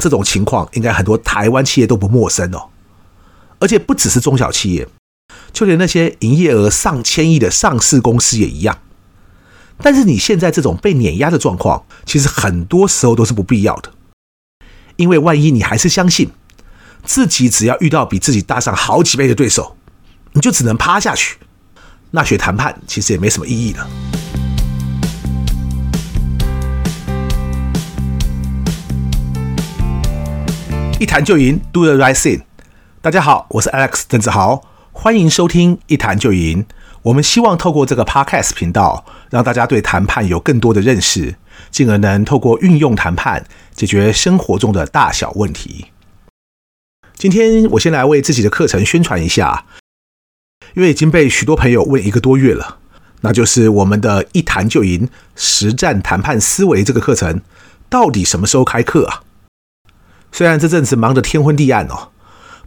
这种情况应该很多台湾企业都不陌生哦。而且不只是中小企业，就连那些营业额上千亿的上市公司也一样。但是你现在这种被碾压的状况，其实很多时候都是不必要的，因为万一你还是相信自己只要遇到比自己大上好几倍的对手，你就只能趴下去，那学谈判其实也没什么意义了。一谈就赢，Do the right thing。大家好，我是 Alex 邓志豪，欢迎收听一谈就赢。我们希望透过这个 Podcast 频道，让大家对谈判有更多的认识，进而能透过运用谈判解决生活中的大小问题。今天我先来为自己的课程宣传一下，因为已经被许多朋友问一个多月了，那就是我们的一谈就赢实战谈判思维这个课程，到底什么时候开课啊？虽然这阵子忙得天昏地暗哦，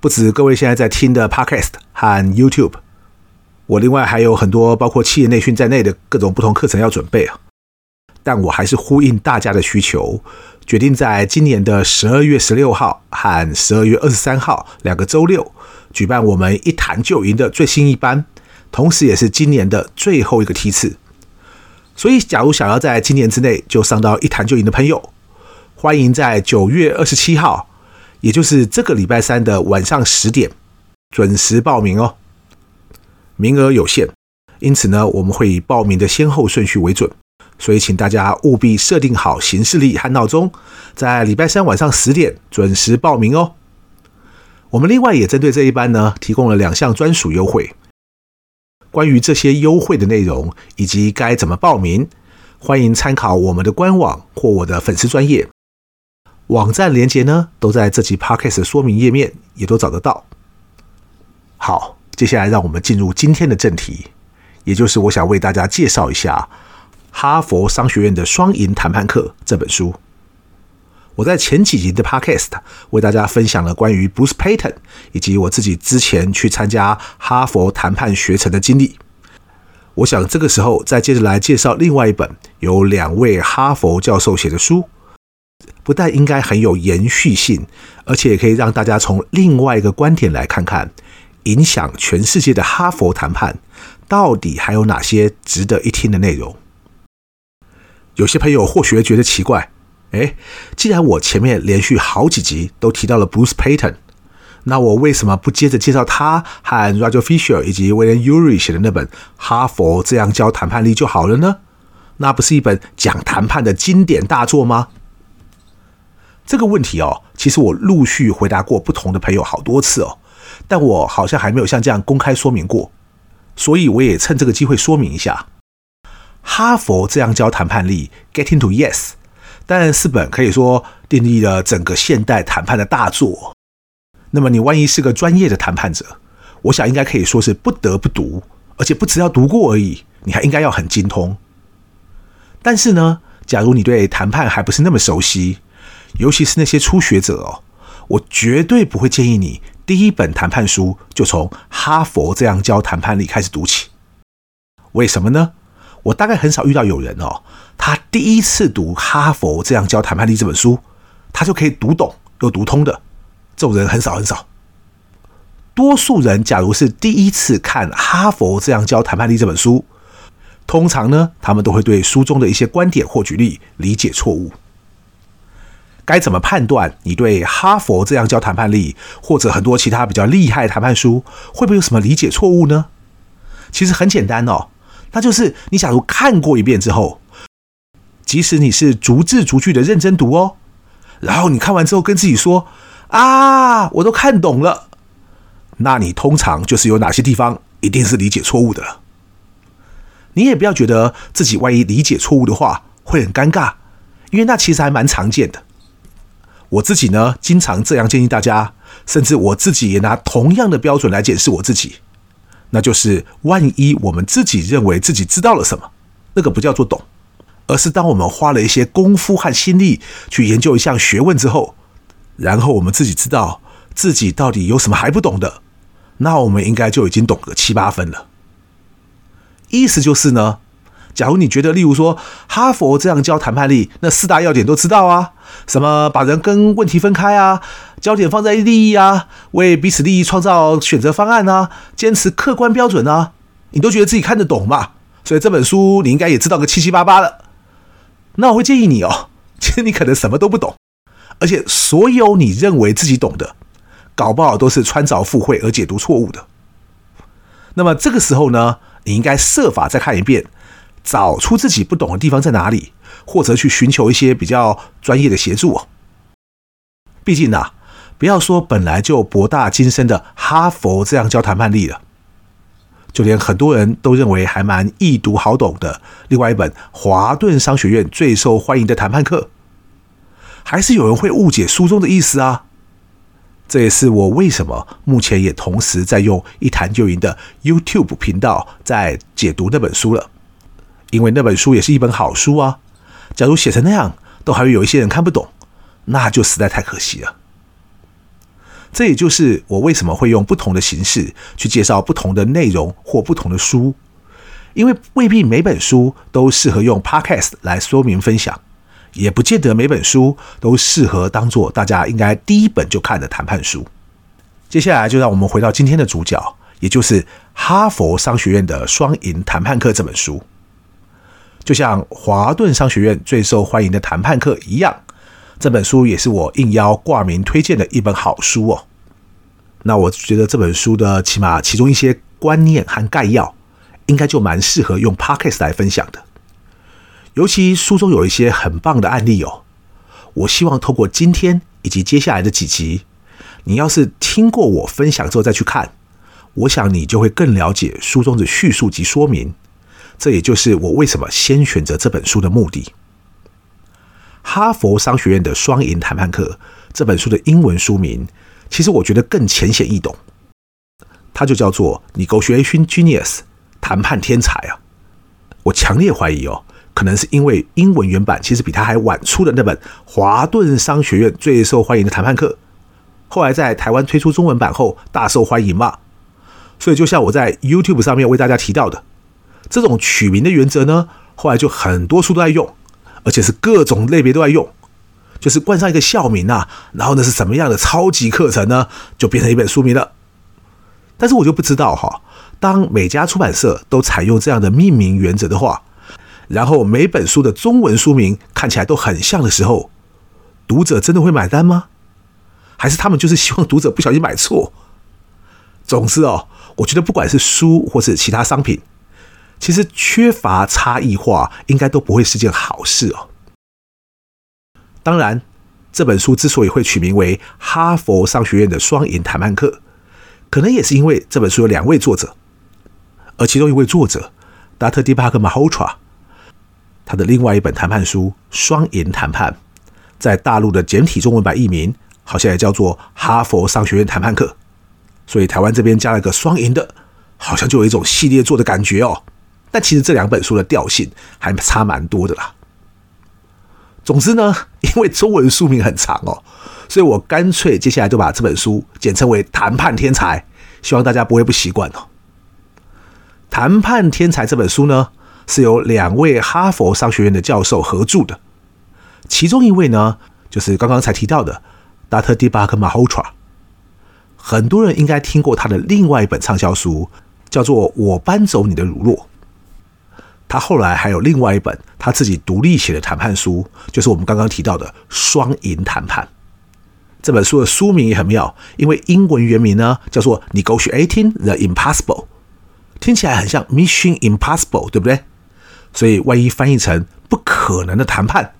不止各位现在在听的 Podcast 和 YouTube。我另外还有很多包括企业内训在内的各种不同课程要准备啊，但我还是呼应大家的需求，决定在今年的十二月十六号和十二月二十三号两个周六举办我们一谈就赢的最新一班，同时也是今年的最后一个梯次。所以，假如想要在今年之内就上到一谈就赢的朋友，欢迎在九月二十七号，也就是这个礼拜三的晚上十点准时报名哦。名额有限，因此呢，我们会以报名的先后顺序为准，所以请大家务必设定好行事历和闹钟，在礼拜三晚上十点准时报名哦。我们另外也针对这一班呢，提供了两项专属优惠。关于这些优惠的内容以及该怎么报名，欢迎参考我们的官网或我的粉丝专业网站连接呢，都在这集 Podcast 说明页面也都找得到。好。接下来，让我们进入今天的正题，也就是我想为大家介绍一下《哈佛商学院的双赢谈判课》这本书。我在前几集的 Podcast 为大家分享了关于 Bruce Patton 以及我自己之前去参加哈佛谈判学程的经历。我想这个时候再接着来介绍另外一本由两位哈佛教授写的书，不但应该很有延续性，而且也可以让大家从另外一个观点来看看。影响全世界的哈佛谈判，到底还有哪些值得一听的内容？有些朋友或许觉得奇怪，诶，既然我前面连续好几集都提到了 Bruce Patton，那我为什么不接着介绍他和 Roger Fisher 以及 William Ury 写的那本《哈佛这样教谈判力》就好了呢？那不是一本讲谈判的经典大作吗？这个问题哦，其实我陆续回答过不同的朋友好多次哦。但我好像还没有像这样公开说明过，所以我也趁这个机会说明一下，哈佛这样教谈判力，Getting to Yes，但是本可以说定立了整个现代谈判的大作。那么你万一是个专业的谈判者，我想应该可以说是不得不读，而且不只要读过而已，你还应该要很精通。但是呢，假如你对谈判还不是那么熟悉，尤其是那些初学者哦，我绝对不会建议你。第一本谈判书就从哈佛这样教谈判力开始读起，为什么呢？我大概很少遇到有人哦，他第一次读哈佛这样教谈判力这本书，他就可以读懂又读通的，这种人很少很少。多数人假如是第一次看哈佛这样教谈判力这本书，通常呢，他们都会对书中的一些观点或举例理解错误。该怎么判断你对哈佛这样教谈判力，或者很多其他比较厉害的谈判书，会不会有什么理解错误呢？其实很简单哦，那就是你假如看过一遍之后，即使你是逐字逐句的认真读哦，然后你看完之后跟自己说啊，我都看懂了，那你通常就是有哪些地方一定是理解错误的了。你也不要觉得自己万一理解错误的话会很尴尬，因为那其实还蛮常见的。我自己呢，经常这样建议大家，甚至我自己也拿同样的标准来检视我自己，那就是万一我们自己认为自己知道了什么，那个不叫做懂，而是当我们花了一些功夫和心力去研究一项学问之后，然后我们自己知道自己到底有什么还不懂的，那我们应该就已经懂个七八分了。意思就是呢，假如你觉得，例如说哈佛这样教谈判力，那四大要点都知道啊，什么把人跟问题分开啊，焦点放在利益啊，为彼此利益创造选择方案啊，坚持客观标准啊，你都觉得自己看得懂嘛？所以这本书你应该也知道个七七八八了。那我会建议你哦，其实你可能什么都不懂，而且所有你认为自己懂的，搞不好都是穿凿附会而解读错误的。那么这个时候呢，你应该设法再看一遍。找出自己不懂的地方在哪里，或者去寻求一些比较专业的协助。毕竟呐，不要说本来就博大精深的哈佛这样教谈判力了，就连很多人都认为还蛮易读好懂的另外一本华顿商学院最受欢迎的谈判课，还是有人会误解书中的意思啊。这也是我为什么目前也同时在用一谈就赢的 YouTube 频道在解读那本书了。因为那本书也是一本好书啊，假如写成那样，都还会有一些人看不懂，那就实在太可惜了。这也就是我为什么会用不同的形式去介绍不同的内容或不同的书，因为未必每本书都适合用 Podcast 来说明分享，也不见得每本书都适合当做大家应该第一本就看的谈判书。接下来就让我们回到今天的主角，也就是哈佛商学院的双赢谈判课这本书。就像华顿商学院最受欢迎的谈判课一样，这本书也是我应邀挂名推荐的一本好书哦。那我觉得这本书的起码其中一些观念和概要，应该就蛮适合用 Podcast 来分享的。尤其书中有一些很棒的案例哦。我希望透过今天以及接下来的几集，你要是听过我分享之后再去看，我想你就会更了解书中的叙述及说明。这也就是我为什么先选择这本书的目的。哈佛商学院的双赢谈判课这本书的英文书名，其实我觉得更浅显易懂，它就叫做 Negotiation Genius，谈判天才啊！我强烈怀疑哦，可能是因为英文原版其实比它还晚出的那本华顿商学院最受欢迎的谈判课，后来在台湾推出中文版后大受欢迎嘛，所以就像我在 YouTube 上面为大家提到的。这种取名的原则呢，后来就很多书都在用，而且是各种类别都在用，就是冠上一个校名啊，然后呢是什么样的超级课程呢，就变成一本书名了。但是我就不知道哈，当每家出版社都采用这样的命名原则的话，然后每本书的中文书名看起来都很像的时候，读者真的会买单吗？还是他们就是希望读者不小心买错？总之哦，我觉得不管是书或是其他商品。其实缺乏差异化，应该都不会是件好事哦。当然，这本书之所以会取名为哈佛商学院的双赢谈判课，可能也是因为这本书有两位作者，而其中一位作者达特·迪巴克·马霍特，他的另外一本谈判书《双赢谈判》，在大陆的简体中文版译名好像也叫做《哈佛商学院谈判课》，所以台湾这边加了个“双赢”的，好像就有一种系列作的感觉哦。但其实这两本书的调性还差蛮多的啦。总之呢，因为中文书名很长哦，所以我干脆接下来就把这本书简称为《谈判天才》，希望大家不会不习惯哦。《谈判天才》这本书呢，是由两位哈佛商学院的教授合著的，其中一位呢，就是刚刚才提到的 Dr. Deepak mhotra。很多人应该听过他的另外一本畅销书，叫做《我搬走你的乳酪》。他后来还有另外一本他自己独立写的谈判书，就是我们刚刚提到的《双赢谈判》。这本书的书名也很妙，因为英文原名呢叫做《Negotiating the Impossible》，听起来很像 Mission Impossible，对不对？所以万一翻译成“不可能的谈判”，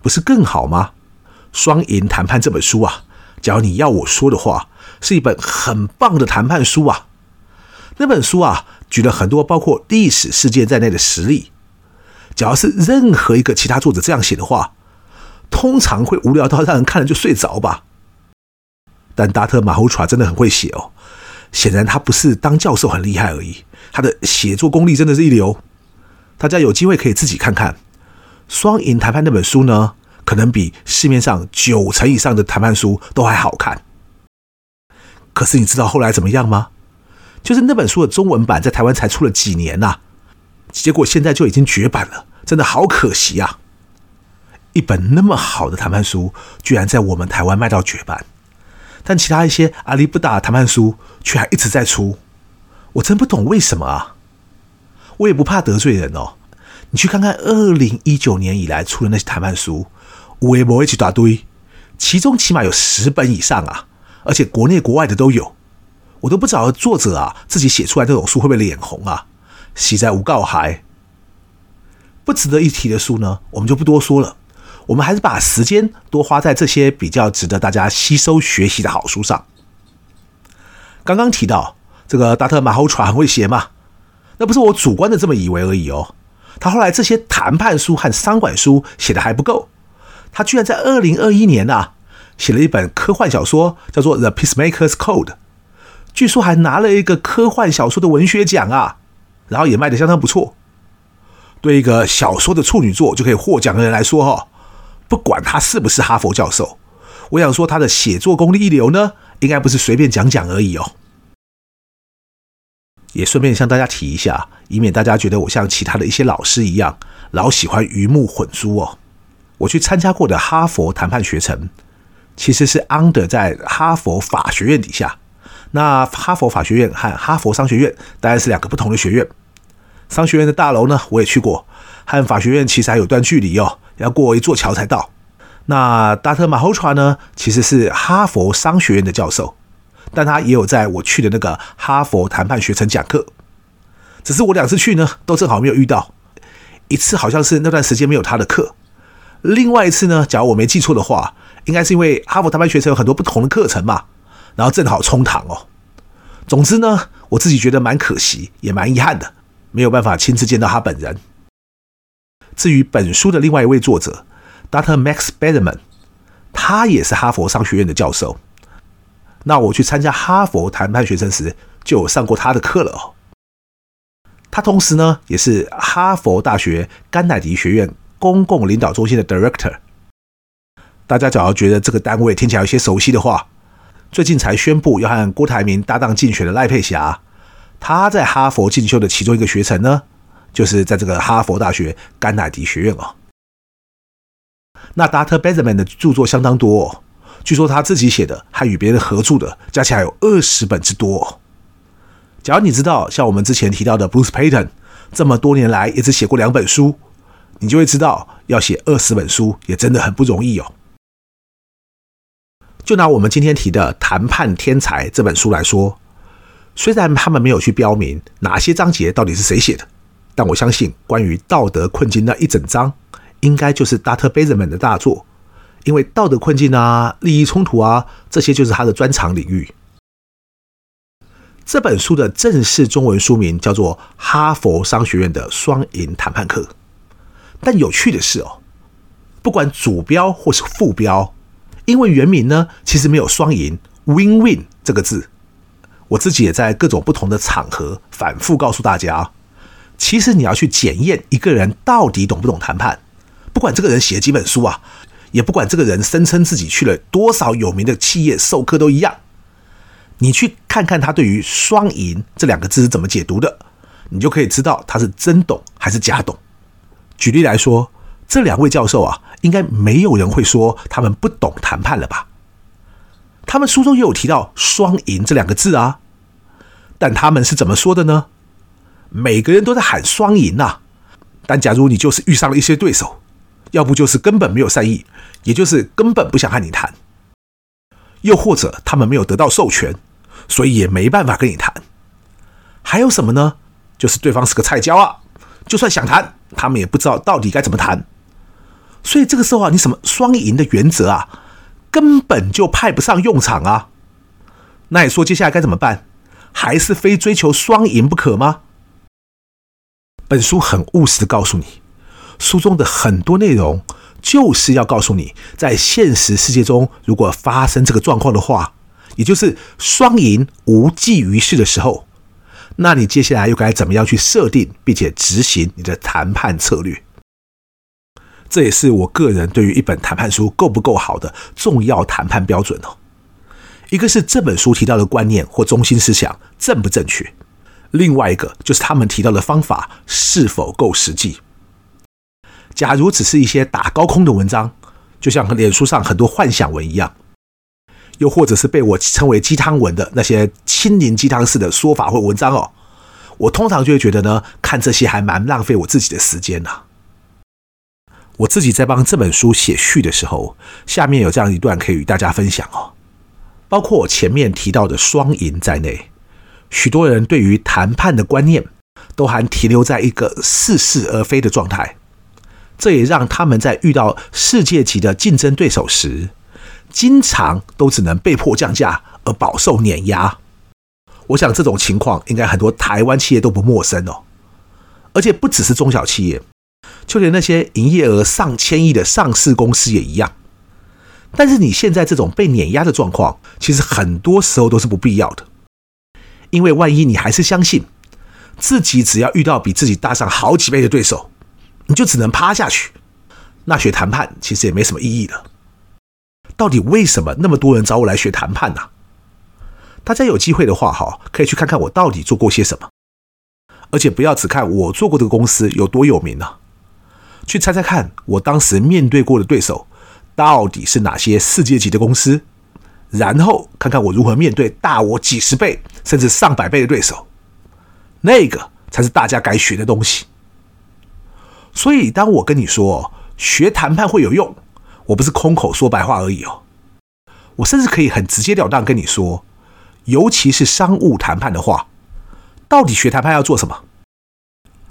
不是更好吗？《双赢谈判》这本书啊，假如你要我说的话，是一本很棒的谈判书啊。那本书啊。举了很多包括历史事件在内的实例，只要是任何一个其他作者这样写的话，通常会无聊到让人看了就睡着吧。但达特马霍特拉真的很会写哦，显然他不是当教授很厉害而已，他的写作功力真的是一流。大家有机会可以自己看看《双赢谈判》那本书呢，可能比市面上九成以上的谈判书都还好看。可是你知道后来怎么样吗？就是那本书的中文版在台湾才出了几年呐，结果现在就已经绝版了，真的好可惜啊！一本那么好的谈判书，居然在我们台湾卖到绝版，但其他一些阿里不达谈判书却还一直在出，我真不懂为什么啊！我也不怕得罪人哦，你去看看二零一九年以来出的那些谈判书，微博一起大堆，其中起码有十本以上啊，而且国内国外的都有，我都不知道作者啊自己写出来这种书会不会脸红啊？喜在无告还不值得一提的书呢，我们就不多说了。我们还是把时间多花在这些比较值得大家吸收学习的好书上。刚刚提到这个达特马侯传很会写嘛，那不是我主观的这么以为而已哦。他后来这些谈判书和商管书写的还不够，他居然在二零二一年啊写了一本科幻小说，叫做《The Peacemaker's Code》，据说还拿了一个科幻小说的文学奖啊，然后也卖得相当不错。对一个小说的处女作就可以获奖的人来说，哈。不管他是不是哈佛教授，我想说他的写作功力一流呢，应该不是随便讲讲而已哦。也顺便向大家提一下，以免大家觉得我像其他的一些老师一样，老喜欢鱼目混珠哦。我去参加过的哈佛谈判学程，其实是 under 在哈佛法学院底下。那哈佛法学院和哈佛商学院当然是两个不同的学院。商学院的大楼呢，我也去过，和法学院其实还有段距离哦。要过一座桥才到。那达特马侯传呢？其实是哈佛商学院的教授，但他也有在我去的那个哈佛谈判学程讲课。只是我两次去呢，都正好没有遇到。一次好像是那段时间没有他的课，另外一次呢，假如我没记错的话，应该是因为哈佛谈判学程有很多不同的课程嘛，然后正好冲堂哦。总之呢，我自己觉得蛮可惜，也蛮遗憾的，没有办法亲自见到他本人。至于本书的另外一位作者，Dr. Max Bederman，他也是哈佛商学院的教授。那我去参加哈佛谈判学生时，就有上过他的课了哦。他同时呢，也是哈佛大学甘乃迪学院公共领导中心的 Director。大家只要觉得这个单位听起来有些熟悉的话，最近才宣布要和郭台铭搭档竞选的赖佩霞，他在哈佛进修的其中一个学程呢。就是在这个哈佛大学甘乃迪学院哦。那 Dr. Bederman 的著作相当多哦，据说他自己写的，还与别人合著的，加起来有二十本之多哦。假如你知道，像我们之前提到的 Bruce Payton，这么多年来也只写过两本书，你就会知道，要写二十本书也真的很不容易哦。就拿我们今天提的《谈判天才》这本书来说，虽然他们没有去标明哪些章节到底是谁写的。但我相信，关于道德困境那一整章，应该就是 Dr. Bederman 的大作，因为道德困境啊、利益冲突啊，这些就是他的专长领域。这本书的正式中文书名叫做《哈佛商学院的双赢谈判课》，但有趣的是哦，不管主标或是副标，因为原名呢，其实没有“双赢 ”（win-win） 这个字。我自己也在各种不同的场合反复告诉大家。其实你要去检验一个人到底懂不懂谈判，不管这个人写几本书啊，也不管这个人声称自己去了多少有名的企业授课都一样，你去看看他对于“双赢”这两个字是怎么解读的，你就可以知道他是真懂还是假懂。举例来说，这两位教授啊，应该没有人会说他们不懂谈判了吧？他们书中也有提到“双赢”这两个字啊，但他们是怎么说的呢？每个人都在喊双赢呐，但假如你就是遇上了一些对手，要不就是根本没有善意，也就是根本不想和你谈，又或者他们没有得到授权，所以也没办法跟你谈。还有什么呢？就是对方是个菜椒啊，就算想谈，他们也不知道到底该怎么谈。所以这个时候啊，你什么双赢的原则啊，根本就派不上用场啊。那你说接下来该怎么办？还是非追求双赢不可吗？本书很务实的告诉你，书中的很多内容就是要告诉你，在现实世界中，如果发生这个状况的话，也就是双赢无济于事的时候，那你接下来又该怎么样去设定并且执行你的谈判策略？这也是我个人对于一本谈判书够不够好的重要谈判标准哦。一个是这本书提到的观念或中心思想正不正确。另外一个就是他们提到的方法是否够实际。假如只是一些打高空的文章，就像脸书上很多幻想文一样，又或者是被我称为鸡汤文的那些心灵鸡汤式的说法或文章哦，我通常就会觉得呢，看这些还蛮浪费我自己的时间呐。我自己在帮这本书写序的时候，下面有这样一段可以与大家分享哦。包括我前面提到的双赢在内，许多人对于谈判的观念都还停留在一个似是而非的状态。这也让他们在遇到世界级的竞争对手时，经常都只能被迫降价而饱受碾压。我想这种情况应该很多台湾企业都不陌生哦，而且不只是中小企业，就连那些营业额上千亿的上市公司也一样。但是你现在这种被碾压的状况，其实很多时候都是不必要的，因为万一你还是相信自己只要遇到比自己大上好几倍的对手，你就只能趴下去，那学谈判其实也没什么意义了。到底为什么那么多人找我来学谈判呢？大家有机会的话，哈，可以去看看我到底做过些什么，而且不要只看我做过这个公司有多有名呢，去猜猜看我当时面对过的对手到底是哪些世界级的公司，然后看看我如何面对大我几十倍甚至上百倍的对手，那个才是大家该学的东西。所以，当我跟你说学谈判会有用，我不是空口说白话而已哦。我甚至可以很直截了当跟你说，尤其是商务谈判的话，到底学谈判要做什么？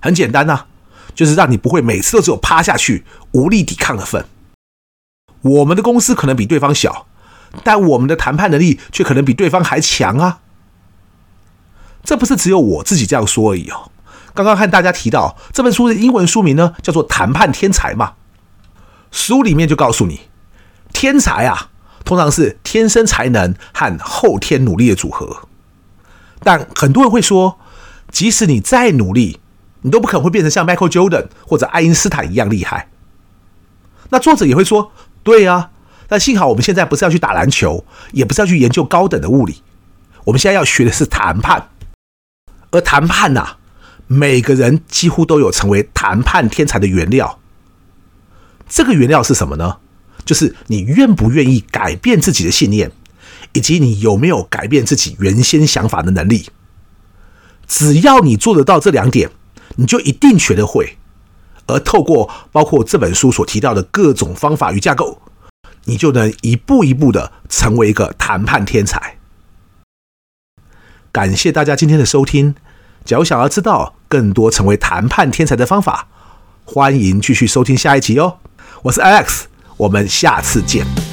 很简单呐，就是让你不会每次都只有趴下去无力抵抗的份。我们的公司可能比对方小，但我们的谈判能力却可能比对方还强啊。这不是只有我自己这样说而已哦。刚刚和大家提到这本书的英文书名呢，叫做《谈判天才》嘛。书里面就告诉你，天才啊，通常是天生才能和后天努力的组合。但很多人会说，即使你再努力，你都不可能会变成像 Michael Jordan 或者爱因斯坦一样厉害。那作者也会说，对啊，但幸好我们现在不是要去打篮球，也不是要去研究高等的物理，我们现在要学的是谈判，而谈判呐、每个人几乎都有成为谈判天才的原料。这个原料是什么呢？就是你愿不愿意改变自己的信念，以及你有没有改变自己原先想法的能力。只要你做得到这两点，你就一定学得会。而透过包括这本书所提到的各种方法与架构，你就能一步一步的成为一个谈判天才。感谢大家今天的收听。假如想要知道更多成为谈判天才的方法，欢迎继续收听下一集哦。我是 Alex，我们下次见。